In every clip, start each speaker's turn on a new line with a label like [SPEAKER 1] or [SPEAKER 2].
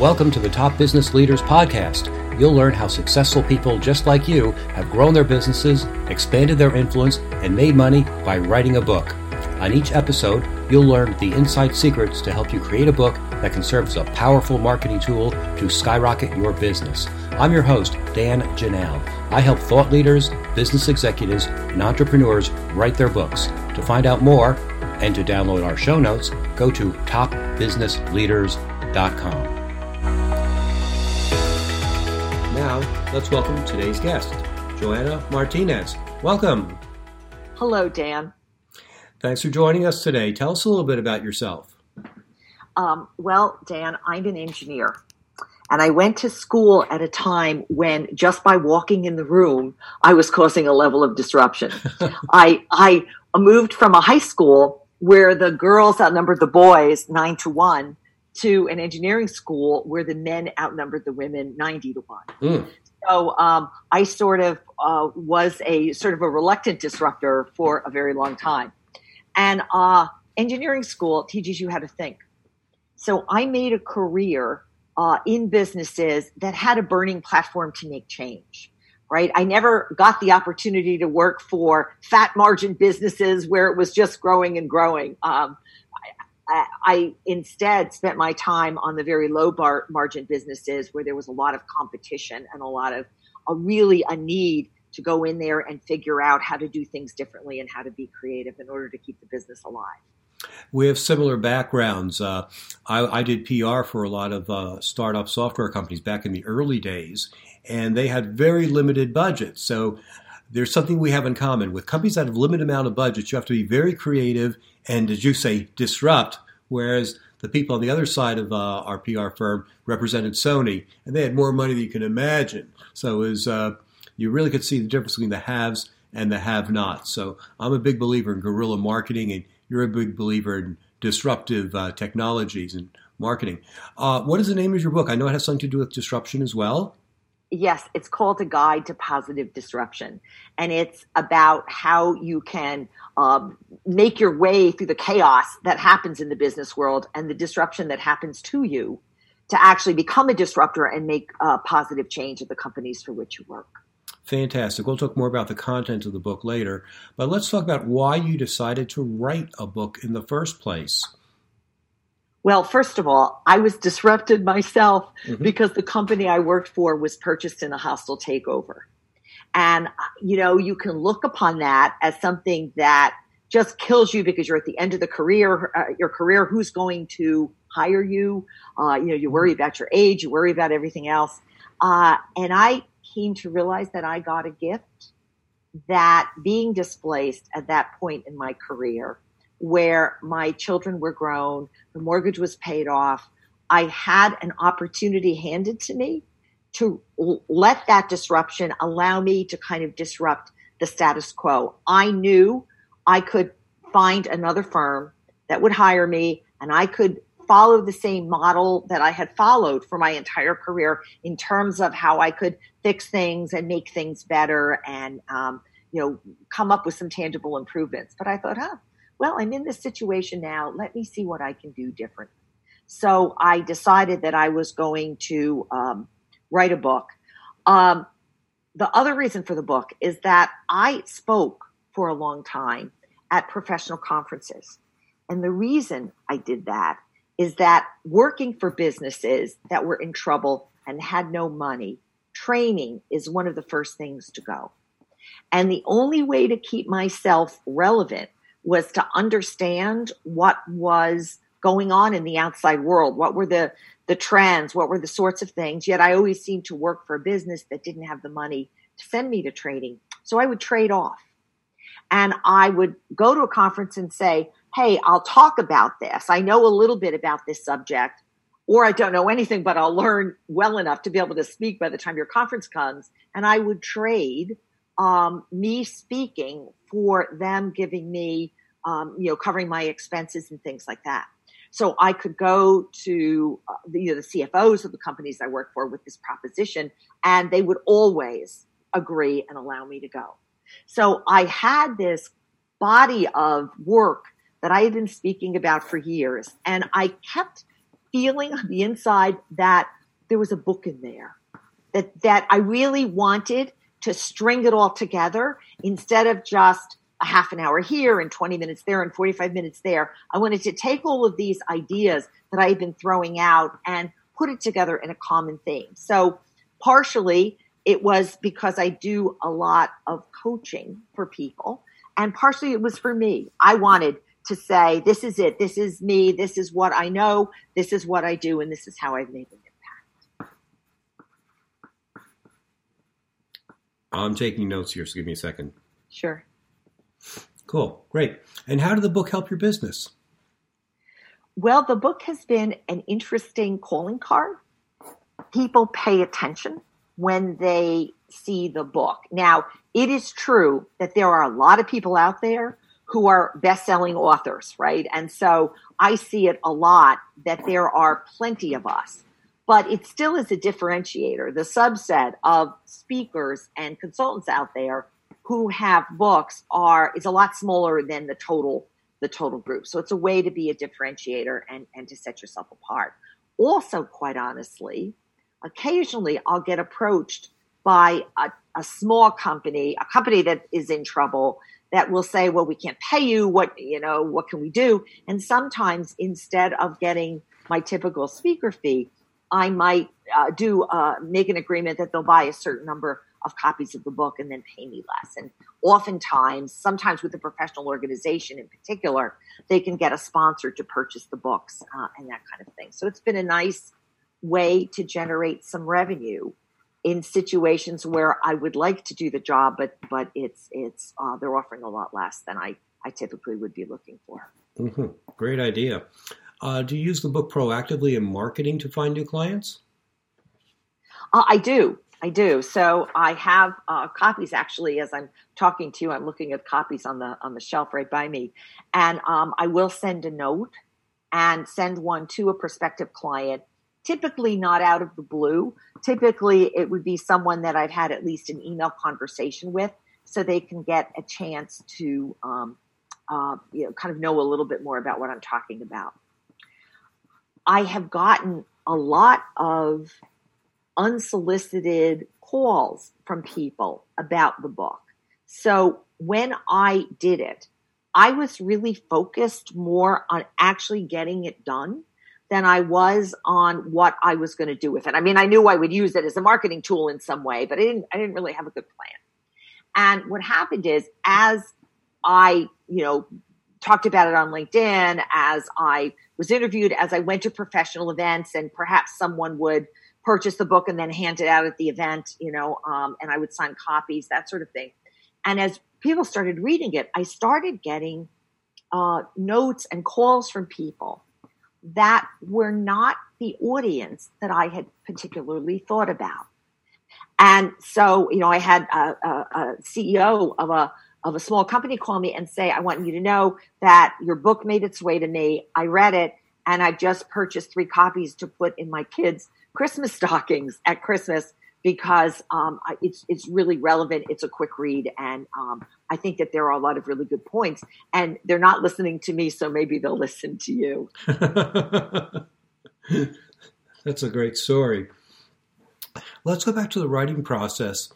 [SPEAKER 1] Welcome to the Top Business Leaders Podcast. You'll learn how successful people just like you have grown their businesses, expanded their influence, and made money by writing a book. On each episode, you'll learn the inside secrets to help you create a book that can serve as a powerful marketing tool to skyrocket your business. I'm your host, Dan Janal. I help thought leaders, business executives, and entrepreneurs write their books. To find out more and to download our show notes, go to topbusinessleaders.com. Now, let's welcome today's guest, Joanna Martinez. Welcome.
[SPEAKER 2] Hello, Dan.
[SPEAKER 1] Thanks for joining us today. Tell us a little bit about yourself.
[SPEAKER 2] Um, well, Dan, I'm an engineer. And I went to school at a time when just by walking in the room, I was causing a level of disruption. I, I moved from a high school where the girls outnumbered the boys nine to one to an engineering school where the men outnumbered the women 90 to 1. Mm. So um, I sort of uh, was a sort of a reluctant disruptor for a very long time. And uh, engineering school teaches you how to think. So I made a career uh, in businesses that had a burning platform to make change. Right. I never got the opportunity to work for fat margin businesses where it was just growing and growing. Um, I instead spent my time on the very low bar margin businesses where there was a lot of competition and a lot of a really a need to go in there and figure out how to do things differently and how to be creative in order to keep the business alive.
[SPEAKER 1] We have similar backgrounds. Uh, I, I, did PR for a lot of uh, startup software companies back in the early days, and they had very limited budgets. So there's something we have in common with companies that have limited amount of budgets. You have to be very creative and, as you say, disrupt. Whereas the people on the other side of uh, our PR firm represented Sony, and they had more money than you can imagine. So was, uh, you really could see the difference between the haves and the have-nots. So I'm a big believer in guerrilla marketing, and you're a big believer in disruptive uh, technologies and marketing. Uh, what is the name of your book? I know it has something to do with disruption as well
[SPEAKER 2] yes, it's called a guide to positive disruption. And it's about how you can um, make your way through the chaos that happens in the business world and the disruption that happens to you to actually become a disruptor and make uh, positive change at the companies for which you work.
[SPEAKER 1] Fantastic. We'll talk more about the content of the book later, but let's talk about why you decided to write a book in the first place.
[SPEAKER 2] Well, first of all, I was disrupted myself mm-hmm. because the company I worked for was purchased in a hostile takeover. And, you know, you can look upon that as something that just kills you because you're at the end of the career, uh, your career, who's going to hire you? Uh, you know, you worry about your age, you worry about everything else. Uh, and I came to realize that I got a gift that being displaced at that point in my career where my children were grown, the mortgage was paid off. I had an opportunity handed to me to let that disruption allow me to kind of disrupt the status quo. I knew I could find another firm that would hire me and I could follow the same model that I had followed for my entire career in terms of how I could fix things and make things better and, um, you know, come up with some tangible improvements. But I thought, huh, well, I'm in this situation now. Let me see what I can do different. So I decided that I was going to um, write a book. Um, the other reason for the book is that I spoke for a long time at professional conferences. And the reason I did that is that working for businesses that were in trouble and had no money, training is one of the first things to go. And the only way to keep myself relevant was to understand what was going on in the outside world. What were the, the trends? What were the sorts of things? Yet I always seemed to work for a business that didn't have the money to send me to training. So I would trade off. And I would go to a conference and say, Hey, I'll talk about this. I know a little bit about this subject, or I don't know anything, but I'll learn well enough to be able to speak by the time your conference comes. And I would trade um, me speaking for them giving me, um, you know, covering my expenses and things like that. So I could go to uh, the, you know, the CFOs of the companies I work for with this proposition, and they would always agree and allow me to go. So I had this body of work that I had been speaking about for years, and I kept feeling on the inside that there was a book in there that that I really wanted to string it all together instead of just a half an hour here and 20 minutes there and 45 minutes there. I wanted to take all of these ideas that I had been throwing out and put it together in a common theme. So partially it was because I do a lot of coaching for people and partially it was for me. I wanted to say, this is it. This is me. This is what I know. This is what I do. And this is how I've made an
[SPEAKER 1] I'm taking notes here, so give me a second.
[SPEAKER 2] Sure.
[SPEAKER 1] Cool. Great. And how did the book help your business?
[SPEAKER 2] Well, the book has been an interesting calling card. People pay attention when they see the book. Now, it is true that there are a lot of people out there who are best-selling authors, right? And so I see it a lot that there are plenty of us. But it still is a differentiator. The subset of speakers and consultants out there who have books are is a lot smaller than the total the total group. So it's a way to be a differentiator and, and to set yourself apart. Also, quite honestly, occasionally I'll get approached by a, a small company, a company that is in trouble that will say, well, we can't pay you. What, you know, what can we do? And sometimes instead of getting my typical speaker fee, I might uh, do uh, make an agreement that they'll buy a certain number of copies of the book and then pay me less. And oftentimes, sometimes with a professional organization in particular, they can get a sponsor to purchase the books uh, and that kind of thing. So it's been a nice way to generate some revenue in situations where I would like to do the job, but but it's it's uh, they're offering a lot less than I I typically would be looking for.
[SPEAKER 1] Mm-hmm. Great idea. Uh, do you use the book proactively in marketing to find new clients?
[SPEAKER 2] Uh, I do. I do. So I have uh, copies actually. As I'm talking to you, I'm looking at copies on the on the shelf right by me, and um, I will send a note and send one to a prospective client. Typically, not out of the blue. Typically, it would be someone that I've had at least an email conversation with, so they can get a chance to, um, uh, you know, kind of know a little bit more about what I'm talking about. I have gotten a lot of unsolicited calls from people about the book. So when I did it, I was really focused more on actually getting it done than I was on what I was going to do with it. I mean, I knew I would use it as a marketing tool in some way, but I didn't I didn't really have a good plan. And what happened is as I, you know, talked about it on LinkedIn, as I was interviewed, as I went to professional events and perhaps someone would purchase the book and then hand it out at the event, you know, um, and I would sign copies, that sort of thing. And as people started reading it, I started getting uh, notes and calls from people that were not the audience that I had particularly thought about. And so, you know, I had a, a, a CEO of a of a small company call me and say, I want you to know that your book made its way to me. I read it and I've just purchased three copies to put in my kids' Christmas stockings at Christmas because um, it's it's really relevant. It's a quick read, and um, I think that there are a lot of really good points. And they're not listening to me, so maybe they'll listen to you.
[SPEAKER 1] That's a great story. Let's go back to the writing process.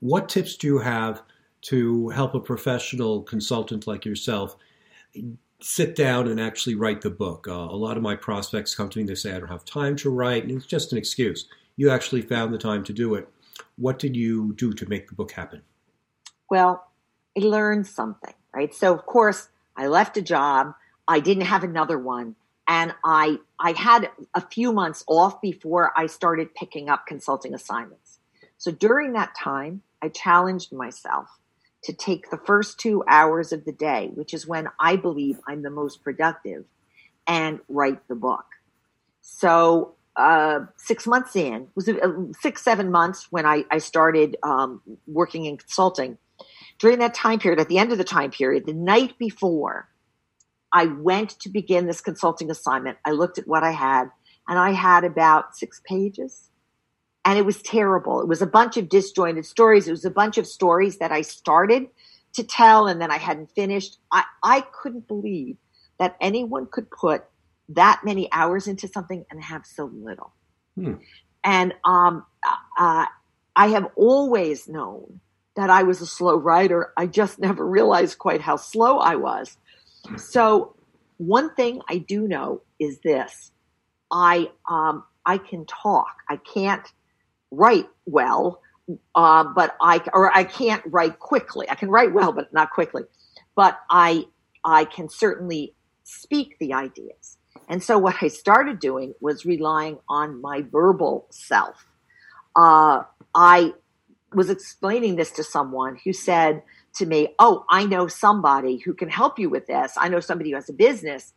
[SPEAKER 1] What tips do you have to help a professional consultant like yourself sit down and actually write the book. Uh, a lot of my prospects come to me, they say, I don't have time to write, and it's just an excuse. You actually found the time to do it. What did you do to make the book happen?
[SPEAKER 2] Well, I learned something, right? So, of course, I left a job, I didn't have another one. And I, I had a few months off before I started picking up consulting assignments. So during that time, I challenged myself to take the first two hours of the day, which is when I believe I'm the most productive, and write the book. So uh, six months in, was it uh, six, seven months when I, I started um, working in consulting. During that time period, at the end of the time period, the night before I went to begin this consulting assignment, I looked at what I had, and I had about six pages and it was terrible. It was a bunch of disjointed stories. It was a bunch of stories that I started to tell and then I hadn't finished. I, I couldn't believe that anyone could put that many hours into something and have so little.
[SPEAKER 1] Hmm.
[SPEAKER 2] And um, uh, I have always known that I was a slow writer. I just never realized quite how slow I was. So, one thing I do know is this: I um, I can talk. I can't write well, uh, but I or I can't write quickly. I can write well, but not quickly. But I I can certainly speak the ideas. And so what I started doing was relying on my verbal self. Uh, I was explaining this to someone who said to me, "Oh, I know somebody who can help you with this. I know somebody who has a business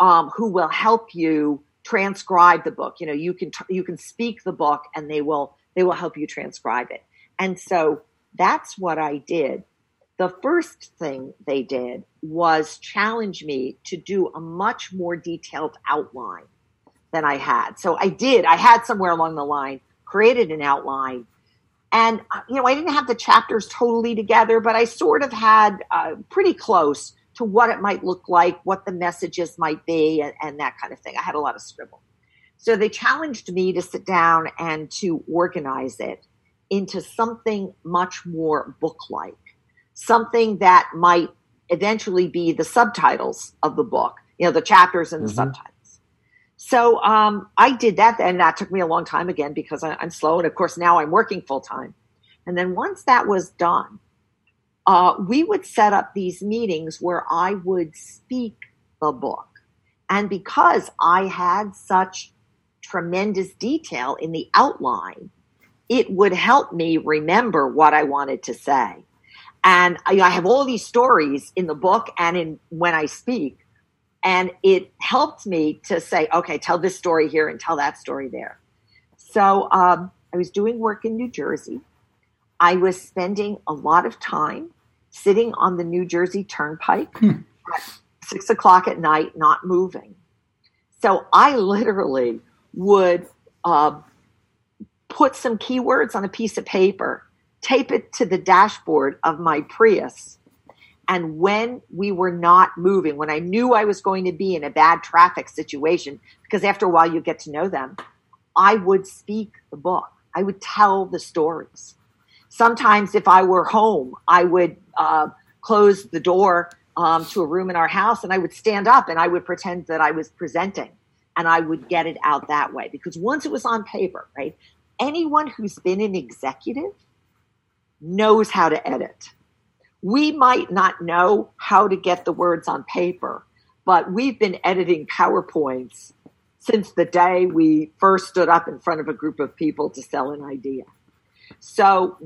[SPEAKER 2] um, who will help you transcribe the book. You know, you can you can speak the book, and they will they will help you transcribe it." And so that's what I did the first thing they did was challenge me to do a much more detailed outline than I had. So I did. I had somewhere along the line created an outline. And, uh, you know, I didn't have the chapters totally together, but I sort of had uh, pretty close to what it might look like, what the messages might be, and, and that kind of thing. I had a lot of scribble. So they challenged me to sit down and to organize it into something much more book like something that might eventually be the subtitles of the book, you know, the chapters and the mm-hmm. subtitles. So um, I did that, and that took me a long time again because I, am slow, and of course now I'm working full time. And then once that was done, uh, we would set up these meetings where I would speak the book, and because I had such tremendous detail in the outline, it would help me remember what I wanted to say. And I, I have all these stories in the book and in when I speak. And it helped me to say, okay, tell this story here and tell that story there. So um, I was doing work in New Jersey. I was spending a lot of time sitting on the New Jersey Turnpike hmm. at six o'clock at night, not moving. So I literally would uh, put some keywords on a piece of paper tape it to the dashboard of my Prius. And when we were not moving, when I knew I was going to be in a bad traffic situation, because after a while you get to know them, I would speak the book. I would tell the stories. Sometimes, if I were home, I would uh, close the door um, to a room in our house and I would stand up and I would pretend that I was presenting and I would get it out that way. Because once it was on paper, right? Anyone who's been an executive knows how to edit. We might not know how to get the words on paper, but we've been editing PowerPoints since the day we first stood up in front of a group of people to sell an idea. So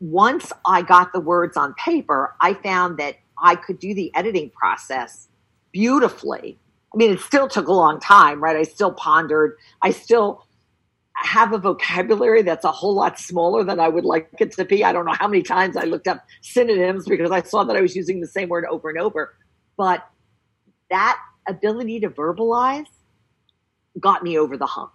[SPEAKER 2] once I got the words on paper, I found that I could do the editing process beautifully. I mean, it still took a long time, right? I still pondered. I still have a vocabulary that's a whole lot smaller than I would like it to be. I don't know how many times I looked up synonyms because I saw that I was using the same word over and over. But that ability to verbalize got me over the hump.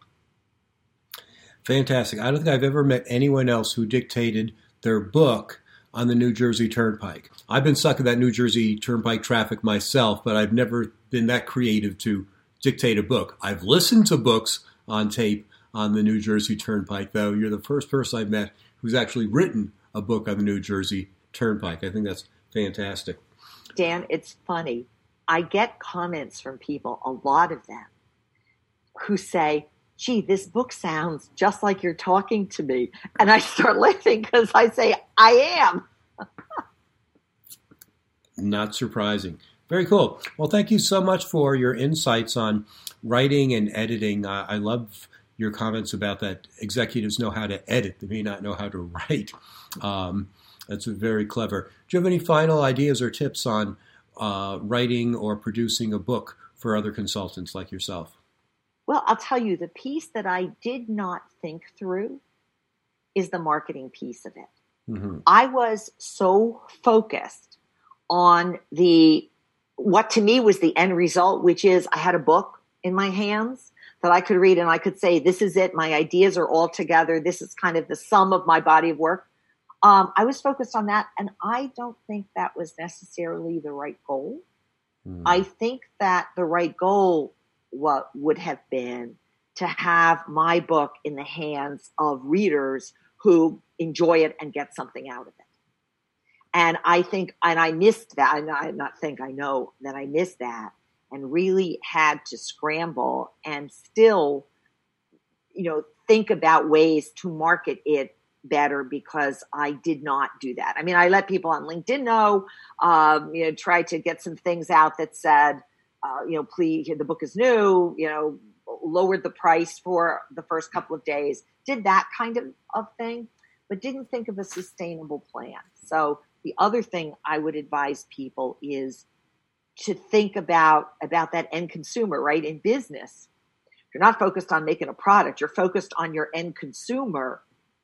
[SPEAKER 1] Fantastic. I don't think I've ever met anyone else who dictated their book on the New Jersey Turnpike. I've been stuck in that New Jersey Turnpike traffic myself, but I've never been that creative to dictate a book. I've listened to books on tape on the New Jersey Turnpike, though. You're the first person I've met who's actually written a book on the New Jersey Turnpike. I think that's fantastic.
[SPEAKER 2] Dan, it's funny. I get comments from people, a lot of them, who say, gee, this book sounds just like you're talking to me. And I start laughing because I say, I am.
[SPEAKER 1] Not surprising. Very cool. Well, thank you so much for your insights on writing and editing. I love your comments about that executives know how to edit, they may not know how to write. Um, that's very clever. Do you have any final ideas or tips on uh, writing or producing a book for other consultants like yourself?
[SPEAKER 2] Well, I'll tell you the piece that I did not think through is the marketing piece of it. Mm-hmm. I was so focused on the what to me was the end result, which is I had a book in my hands that I could read and I could say, this is it. My ideas are all together. This is kind of the sum of my body of work. Um, I was focused on that. And I don't think that was necessarily the right goal. Mm. I think that the right goal what would have been to have my book in the hands of readers who enjoy it and get something out of it. And I think, and I missed that, and I not think I know that I missed that and really had to scramble and still, you know, think about ways to market it better because I did not do that. I mean, I let people on LinkedIn know, um, you know, tried to get some things out that said, uh, you know, please, the book is new, you know, lowered the price for the first couple of days, did that kind of, of thing, but didn't think of a sustainable plan. So the other thing I would advise people is to think about about that end consumer, right? In business, you're not focused on making a product, you're focused on your end consumer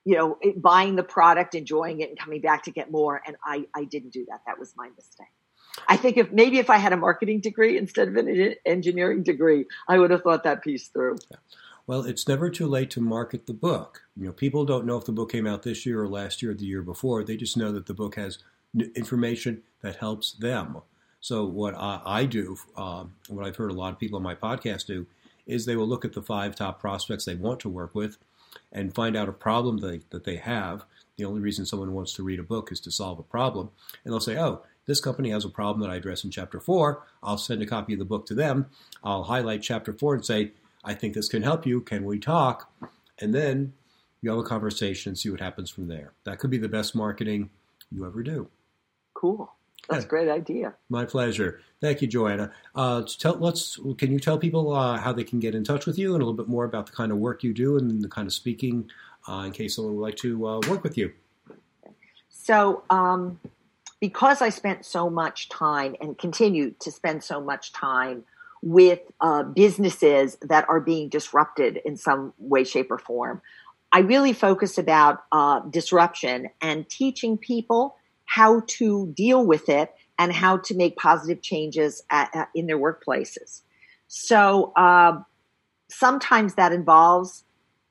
[SPEAKER 2] you know, buying the product, enjoying it, and coming back to get more. And I, I didn't do that. That was my mistake. I think if maybe if I had a marketing degree instead of an engineering degree, I would have thought that piece through. Yeah.
[SPEAKER 1] Well, it's never too late to market the book. You know, people don't know if the book came out this year or last year or the year before. They just know that the book has information that helps them. So what I, I do, um, what I've heard a lot of people on my podcast do, is they will look at the five top prospects they want to work with and find out a problem they, that they have. The only reason someone wants to read a book is to solve a problem. And they'll say, oh, this company has a problem that I address in chapter four. I'll send a copy of the book to them. I'll highlight chapter four and say, I think this can help you. Can we talk? And then you have a conversation and see what happens from there. That could be the best marketing you ever do.
[SPEAKER 2] Cool. That's a great idea.
[SPEAKER 1] My pleasure. Thank you, Joanna. Uh, tell, let's. Can you tell people uh, how they can get in touch with you and a little bit more about the kind of work you do and the kind of speaking, uh, in case someone would like to uh, work with you?
[SPEAKER 2] So, um, because I spent so much time and continue to spend so much time with uh, businesses that are being disrupted in some way, shape, or form, I really focus about uh, disruption and teaching people how to deal with it and how to make positive changes at, at, in their workplaces. So uh, sometimes that involves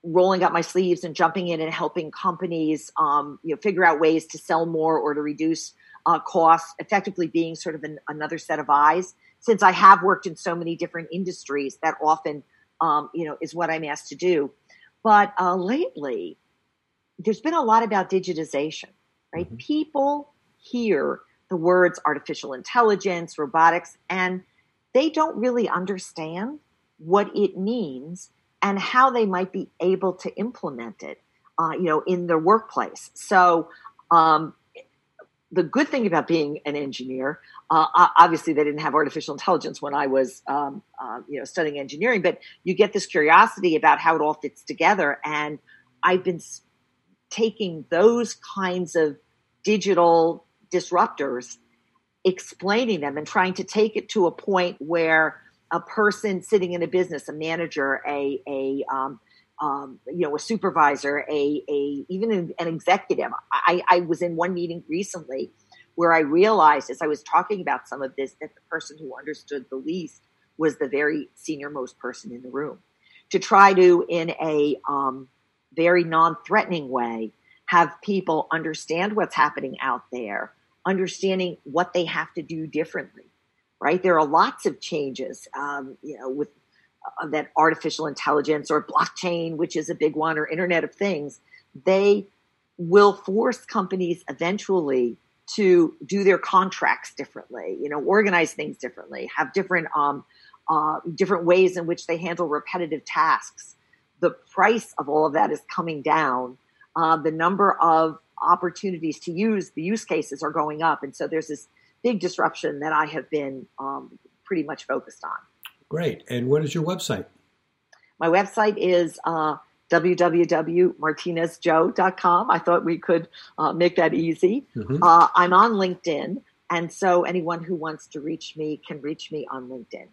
[SPEAKER 2] rolling up my sleeves and jumping in and helping companies, um, you know, figure out ways to sell more or to reduce uh, costs. Effectively, being sort of an, another set of eyes. Since I have worked in so many different industries, that often, um, you know, is what I'm asked to do. But uh, lately, there's been a lot about digitization right? Mm-hmm. People hear the words artificial intelligence, robotics, and they don't really understand what it means and how they might be able to implement it, uh, you know, in their workplace. So, um, the good thing about being an engineer, uh, obviously they didn't have artificial intelligence when I was, um, uh, you know, studying engineering, but you get this curiosity about how it all fits together. And I've been taking those kinds of digital disruptors, explaining them and trying to take it to a point where a person sitting in a business, a manager, a, a um, um, you know, a supervisor, a, a even an, executive. I, I was in one meeting recently where I realized as I was talking about some of this that the person who understood the least was the very senior most person in the room. To try to, in a um, very non threatening way, have people understand what's happening out there, understanding what they have to do differently. Right? There are lots of changes, um, you know, with that artificial intelligence or blockchain, which is a big one, or Internet of Things. They will force companies eventually to do their contracts differently, you know, organize things differently, have different um, uh, different ways in which they handle repetitive tasks. The price of all of that is coming down uh, the number of opportunities to use the use cases are going up. And so there's this big disruption that I have been um, pretty much focused on.
[SPEAKER 1] Great. And what is your website?
[SPEAKER 2] My website is uh, www.martinezjoe.com. I thought we could uh, make that easy. Mm-hmm. Uh, I'm on LinkedIn. And so anyone who wants to reach me can reach me on LinkedIn.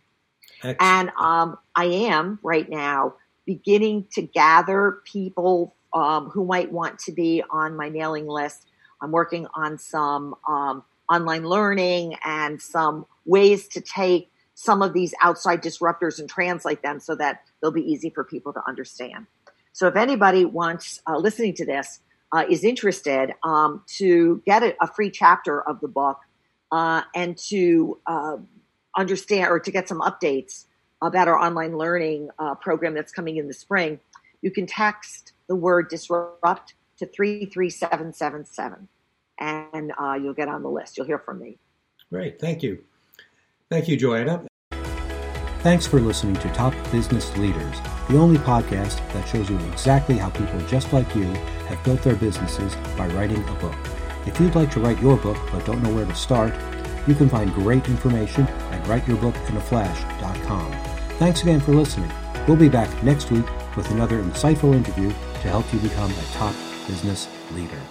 [SPEAKER 2] Excellent. And um, I am right now beginning to gather people um, who might want to be on my mailing list. I'm working on some um, online learning and some ways to take some of these outside disruptors and translate them so that they'll be easy for people to understand. So if anybody wants uh, listening to this uh, is interested um, to get a, a, free chapter of the book uh, and to uh, understand or to get some updates about our online learning uh, program that's coming in the spring, you can text the word disrupt to 33777 and uh, you'll get on the list. You'll hear from me.
[SPEAKER 1] Great. Thank you. Thank you, Joanna. Thanks for listening to Top Business Leaders, the only podcast that shows you exactly how people just like you have built their businesses by writing a book. If you'd like to write your book but don't know where to start, you can find great information at writeyourbookinaflash.com. Thanks again for listening. We'll be back next week with another insightful interview to help you become a top business leader.